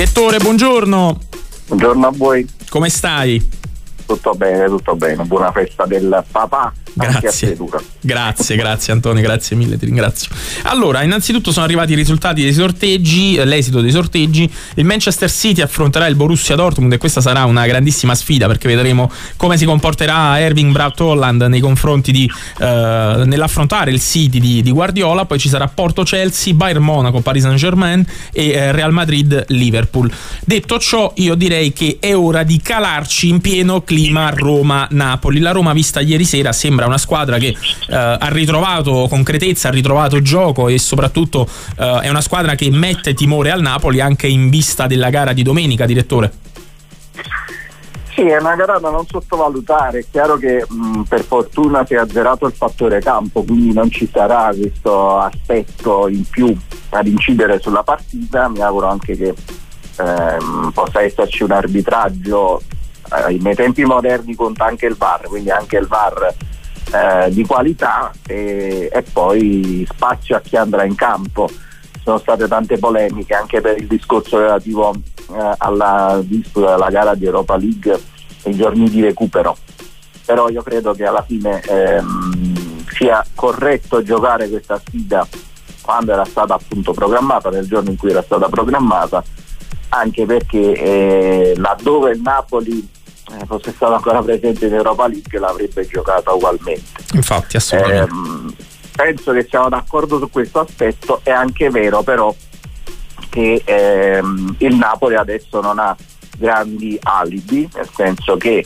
Direttore, buongiorno. Buongiorno a voi. Come stai? Tutto bene, tutto bene. Buona festa del papà. Grazie. Grazie, grazie Antonio, grazie mille, ti ringrazio. Allora, innanzitutto sono arrivati i risultati dei sorteggi, eh, l'esito dei sorteggi. Il Manchester City affronterà il Borussia Dortmund e questa sarà una grandissima sfida perché vedremo come si comporterà Erving Braut Holland nei confronti di eh, nell'affrontare il City di, di, Guardiola, poi ci sarà Porto Chelsea, Bayern Monaco, Paris Saint-Germain e eh, Real Madrid Liverpool. Detto ciò, io direi che è ora di calarci in pieno clima Roma-Napoli. La Roma vista ieri sera sembra una squadra che eh, ha ritrovato concretezza, ha ritrovato gioco e soprattutto eh, è una squadra che mette timore al Napoli anche in vista della gara di domenica, direttore. Sì, è una gara da non sottovalutare, è chiaro che mh, per fortuna si è azzerato il fattore campo, quindi non ci sarà questo aspetto in più ad incidere sulla partita, mi auguro anche che ehm, possa esserci un arbitraggio, eh, nei tempi moderni conta anche il VAR, quindi anche il VAR eh, di qualità e, e, poi spazio a chi andrà in campo. Sono state tante polemiche anche per il discorso relativo eh, alla disputa della gara di Europa League e i giorni di recupero. Però io credo che alla fine ehm, sia corretto giocare questa sfida quando era stata appunto programmata, nel giorno in cui era stata programmata, anche perché eh, laddove il Napoli fosse stato ancora presente in Europa League l'avrebbe giocata ugualmente. Infatti, assolutamente. Eh, penso che siamo d'accordo su questo aspetto, è anche vero però che ehm, il Napoli adesso non ha grandi alibi, nel senso che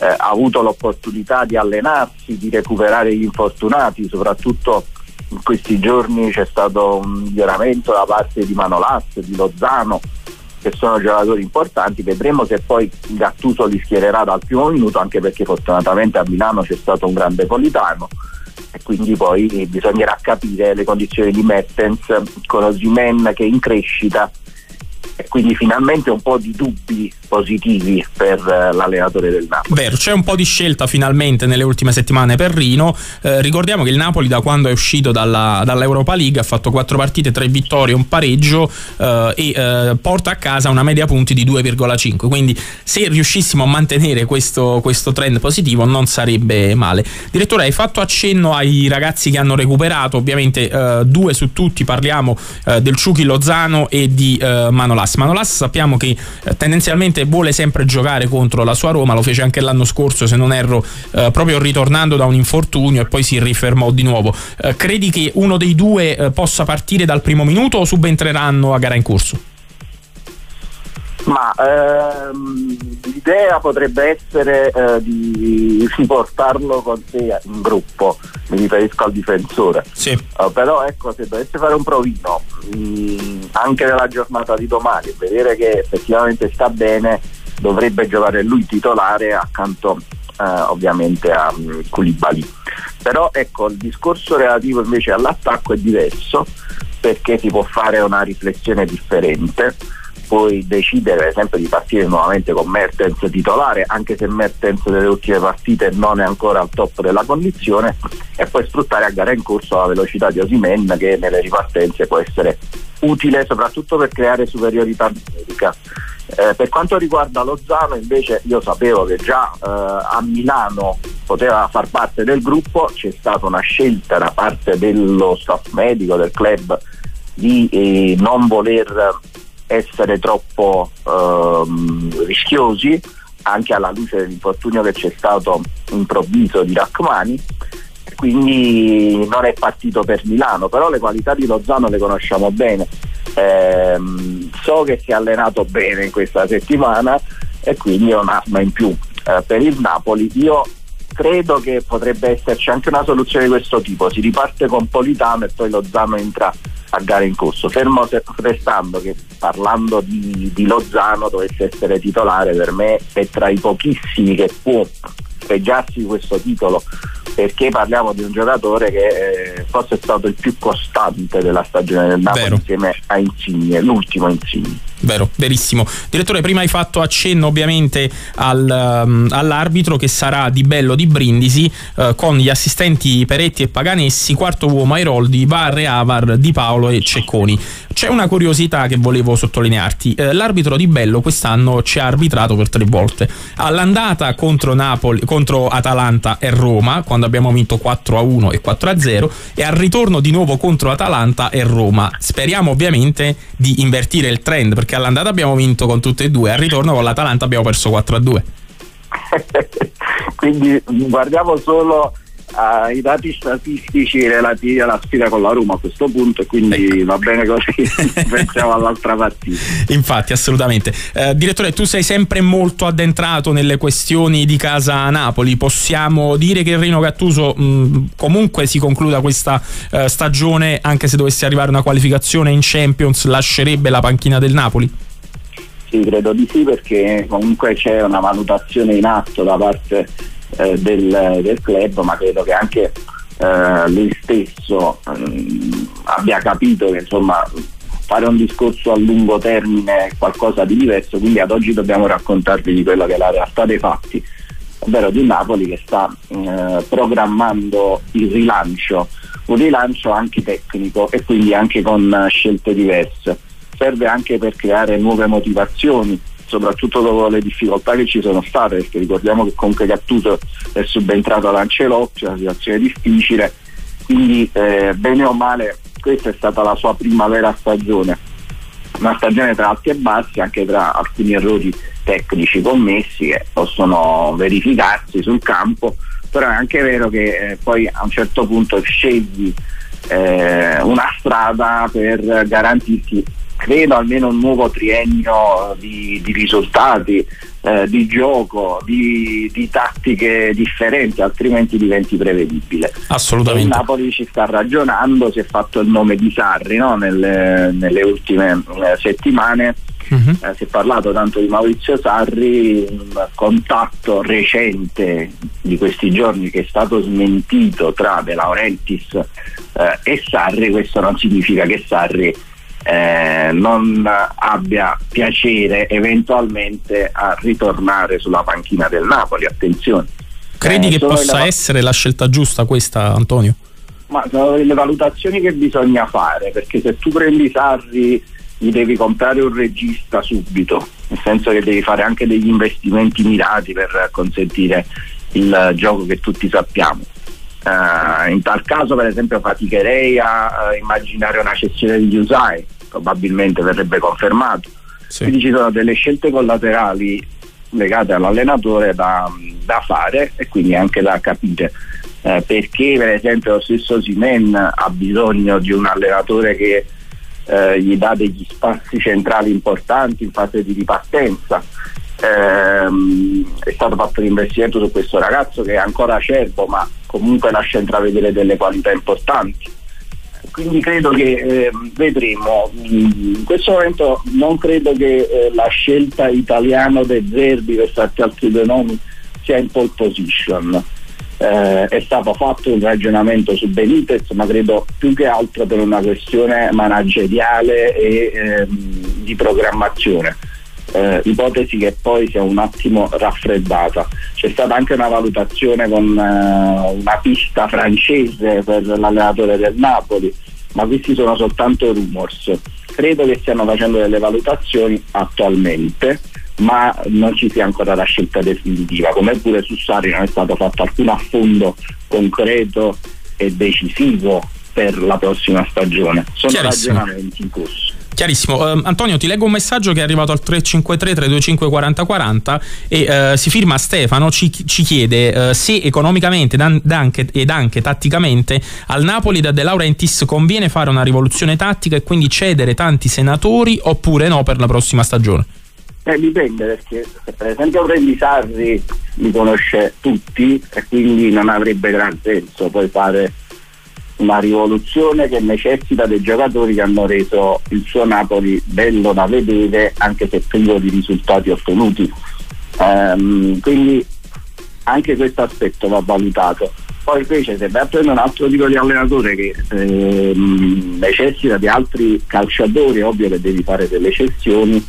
eh, ha avuto l'opportunità di allenarsi, di recuperare gli infortunati, soprattutto in questi giorni c'è stato un miglioramento da parte di Manolas, di Lozano, che sono giocatori importanti, vedremo se poi Gattuso li schiererà dal primo minuto anche perché fortunatamente a Milano c'è stato un grande Politano. E quindi poi bisognerà capire le condizioni di Mertens con Osimen che è in crescita e quindi finalmente un po' di dubbi positivi per eh, l'allenatore del Napoli. Vero, c'è un po' di scelta finalmente nelle ultime settimane per Rino. Eh, ricordiamo che il Napoli da quando è uscito dalla, dall'Europa League ha fatto quattro partite, tre vittorie, un pareggio eh, e eh, porta a casa una media punti di 2,5. Quindi se riuscissimo a mantenere questo, questo, trend positivo non sarebbe male. Direttore, hai fatto accenno ai ragazzi che hanno recuperato, ovviamente eh, due su tutti parliamo del Ciuchi Lozano e di Manolas. Manolas. Manolas sappiamo che eh, tendenzialmente vuole sempre giocare contro la sua Roma, lo fece anche l'anno scorso se non erro, eh, proprio ritornando da un infortunio e poi si rifermò di nuovo. Eh, credi che uno dei due eh, possa partire dal primo minuto o subentreranno a gara in corso? Ma ehm, l'idea potrebbe essere eh, di portarlo con sé in gruppo, mi riferisco al difensore. Sì. Uh, però ecco, se dovesse fare un provino mh, mm, anche nella giornata di domani, vedere che effettivamente sta bene, dovrebbe giocare lui titolare accanto eh, ovviamente a um, Koulibaly. Però ecco, il discorso relativo invece all'attacco è diverso perché si può fare una riflessione differente puoi decidere esempio di partire nuovamente con Mertens titolare anche se Mertens nelle ultime partite non è ancora al top della condizione e poi sfruttare a gara in corso la velocità di Osimen che nelle ripartenze può essere utile soprattutto per creare superiorità numerica. Eh, per quanto riguarda Lozano invece io sapevo che già eh, a Milano poteva far parte del gruppo, c'è stata una scelta da parte dello staff medico del club di eh, non voler essere troppo ehm, rischiosi anche alla luce dell'infortunio che c'è stato improvviso di Rachmani. Quindi non è partito per Milano però le qualità di Lozano le conosciamo bene. Ehm, so che si è allenato bene in questa settimana e quindi è un'arma in più eh, per il Napoli. Io credo che potrebbe esserci anche una soluzione di questo tipo. Si riparte con Politano e poi Lozano entra a gare in corso. Fermo restando che parlando di, di Lozano dovesse essere titolare, per me è tra i pochissimi che può fregiarsi questo titolo perché parliamo di un giocatore che eh, forse è stato il più costante della stagione del Napoli Vero. insieme a Insigne, l'ultimo Insigne. Vero, verissimo. Direttore, prima hai fatto accenno ovviamente al, um, all'arbitro che sarà di Bello di Brindisi uh, con gli assistenti Peretti e Paganessi, quarto uomo Airoldi, Varre, Avar, Di Paolo e Cecconi. C'è una curiosità che volevo sottolinearti. Eh, l'arbitro di Bello quest'anno ci ha arbitrato per tre volte. All'andata contro, Napoli, contro Atalanta e Roma, quando abbiamo vinto 4 a 1 e 4 a 0, e al ritorno di nuovo contro Atalanta e Roma. Speriamo ovviamente di invertire il trend, perché all'andata abbiamo vinto con tutte e due, al ritorno con l'Atalanta abbiamo perso 4 a 2. Quindi guardiamo solo uh, i dati statistici relativi alla sfida con la Roma a questo punto e quindi ecco. va bene così pensiamo all'altra partita infatti assolutamente uh, direttore tu sei sempre molto addentrato nelle questioni di casa Napoli possiamo dire che Rino Gattuso mh, comunque si concluda questa uh, stagione anche se dovesse arrivare una qualificazione in Champions lascerebbe la panchina del Napoli? Sì, credo di sì perché comunque c'è una valutazione in atto da parte eh, del, del, club, ma credo che anche eh, lui stesso eh, abbia capito che insomma fare un discorso a lungo termine è qualcosa di diverso, quindi ad oggi dobbiamo raccontarvi di quella che è la realtà dei fatti, ovvero di Napoli che sta eh, programmando il rilancio, un rilancio anche tecnico e quindi anche con scelte diverse. Serve anche per creare nuove motivazioni, soprattutto dopo le difficoltà che ci sono state, perché ricordiamo che comunque Gattuso è subentrato ad Ancelotti, una situazione difficile, quindi eh, bene o male questa è stata la sua primavera stagione, una stagione tra alti e bassi, anche tra alcuni errori tecnici commessi che possono verificarsi sul campo, però è anche vero che eh, poi a un certo punto scegli eh, una strada per garantirti credo almeno un nuovo triennio di, di risultati, eh, di gioco, di, di, tattiche differenti, altrimenti diventi prevedibile. Assolutamente. Il Napoli ci sta ragionando, si è fatto il nome di Sarri no? nelle, nelle, ultime eh, settimane. Uh-huh. Eh, si è parlato tanto di Maurizio Sarri, un contatto recente di questi giorni che è stato smentito tra De Laurentiis eh, e Sarri, questo non significa che Sarri eh, non abbia piacere eventualmente a ritornare sulla panchina del Napoli. Attenzione. Credi eh, che possa la... essere la scelta giusta questa, Antonio? Ma sono delle valutazioni che bisogna fare, perché se tu prendi Sarri gli devi comprare un regista subito, nel senso che devi fare anche degli investimenti mirati per consentire il gioco che tutti sappiamo. Uh, in tal caso per esempio faticherei a uh, immaginare una cessione di Usai, probabilmente verrebbe confermato. Sì. Quindi ci sono delle scelte collaterali legate all'allenatore da, da fare e quindi anche da capire. Eh, perché per esempio lo stesso Simen ha bisogno di un allenatore che eh, gli dà degli spazi centrali importanti in fase di ripartenza. Eh, è stato fatto un investimento su questo ragazzo che è ancora acerbo ma comunque lascia intravedere delle qualità importanti quindi credo che eh, vedremo. In questo momento non credo che eh, la scelta italiana Zerbi per farti altri due nomi sia in pole position. Eh, è stato fatto un ragionamento su Benitez, ma credo più che altro per una questione manageriale e ehm, di programmazione eh, ipotesi che poi si è un attimo raffreddata. C'è stata anche una valutazione con eh, una pista francese per l'allenatore del Napoli, ma questi sono soltanto rumors. Credo che stiano facendo delle valutazioni attualmente, ma non ci sia ancora la scelta definitiva, come pure su Sari non è stato fatto alcun affondo concreto e decisivo per la prossima stagione. Sono ragionamenti in corso. Chiarissimo. Uh, Antonio, ti leggo un messaggio che è arrivato al 353 325 40 40 e uh, si firma Stefano, ci, ci chiede uh, se economicamente dan, anche, ed anche tatticamente al Napoli da De Laurentiis conviene fare una rivoluzione tattica e quindi cedere tanti senatori oppure no per la prossima stagione. Eh, dipende perché per esempio prendi Sarri li conosce tutti e quindi non avrebbe gran senso poi fare una rivoluzione che necessita dei giocatori che hanno reso il suo Napoli bello da vedere anche se privo di risultati ottenuti. Um, quindi anche questo aspetto va valutato. Poi invece se vai a prendere un altro tipo di allenatore che ehm, necessita di altri calciatori, ovvio che devi fare delle eccezioni,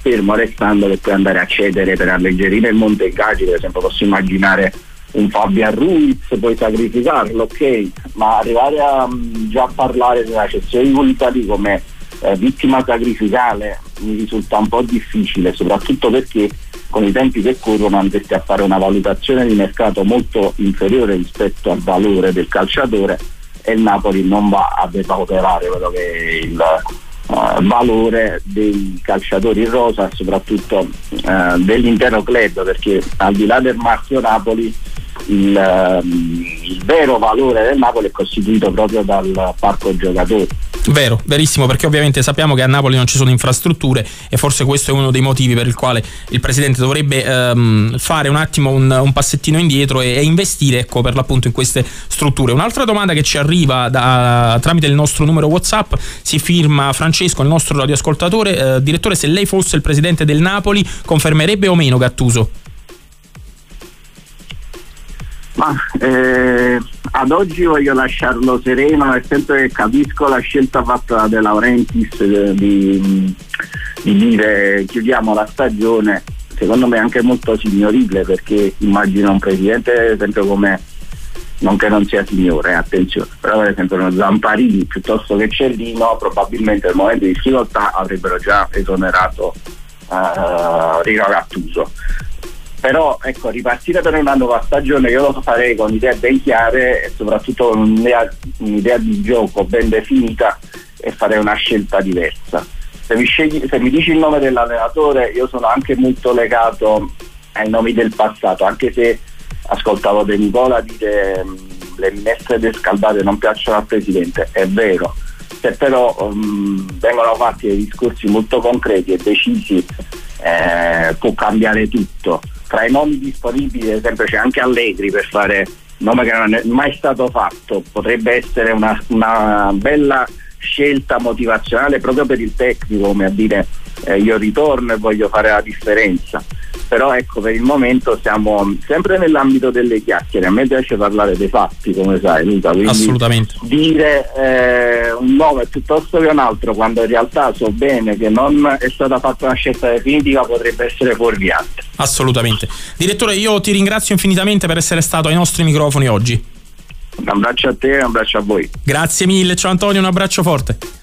fermo restando che puoi andare a cedere per alleggerire il Monte Montecaggi, per esempio posso immaginare un Fabian Ruiz, puoi sacrificarlo, ok, ma arrivare a um, già parlare della cessione di Italy come eh, vittima sacrificale mi risulta un po' difficile, soprattutto perché con i tempi che corrono andresti a fare una valutazione di mercato molto inferiore rispetto al valore del calciatore e il Napoli non va a depauperare quello che è il uh, valore dei calciatori in rosa e soprattutto uh, dell'intero club perché al di là del marchio Napoli il, uh, il vero valore del Napoli è costituito proprio dal parco giocatori Vero, verissimo, perché ovviamente sappiamo che a Napoli non ci sono infrastrutture e forse questo è uno dei motivi per il quale il presidente dovrebbe ehm, fare un attimo un, un passettino indietro e, e, investire ecco, per l'appunto in queste strutture. Un'altra domanda che ci arriva da, tramite il nostro numero WhatsApp si firma Francesco, il nostro radioascoltatore. Eh, direttore, se lei fosse il presidente del Napoli, confermerebbe o meno Gattuso? Ma eh, ad oggi voglio lasciarlo sereno, nel senso che capisco la scelta fatta da De Laurentiis eh, di, di dire chiudiamo la stagione, secondo me anche molto signorile perché immagino un presidente esempio come non che non sia signore, attenzione, però per esempio uno Zamparini piuttosto che Cellino probabilmente nel momento di difficoltà avrebbero già esonerato uh, Rino Gattuso però ecco, ripartire per una nuova stagione io lo farei con idee ben chiare e soprattutto con un'idea, un'idea di gioco ben definita e farei una scelta diversa. Se mi, scegli, se mi dici il nome dell'allenatore io sono anche molto legato ai nomi del passato, anche se ascoltavo De Nicola dire mh, le minestre descaldate non piacciono al Presidente, è vero, se però um, vengono fatti dei discorsi molto concreti e decisi eh, può cambiare tutto tra i nomi disponibili ad esempio c'è anche Allegri per fare un nome che non è mai stato fatto, potrebbe essere una, una bella scelta motivazionale proprio per il tecnico, come a dire eh, io ritorno e voglio fare la differenza però ecco per il momento siamo sempre nell'ambito delle chiacchiere, a me piace parlare dei fatti come sai Luca, quindi Assolutamente. dire eh, un nome piuttosto che un altro quando in realtà so bene che non è stata fatta una scelta definitiva potrebbe essere fuorviante. Assolutamente. Direttore io ti ringrazio infinitamente per essere stato ai nostri microfoni oggi. Un abbraccio a te e un abbraccio a voi. Grazie mille, ciao Antonio, un abbraccio forte.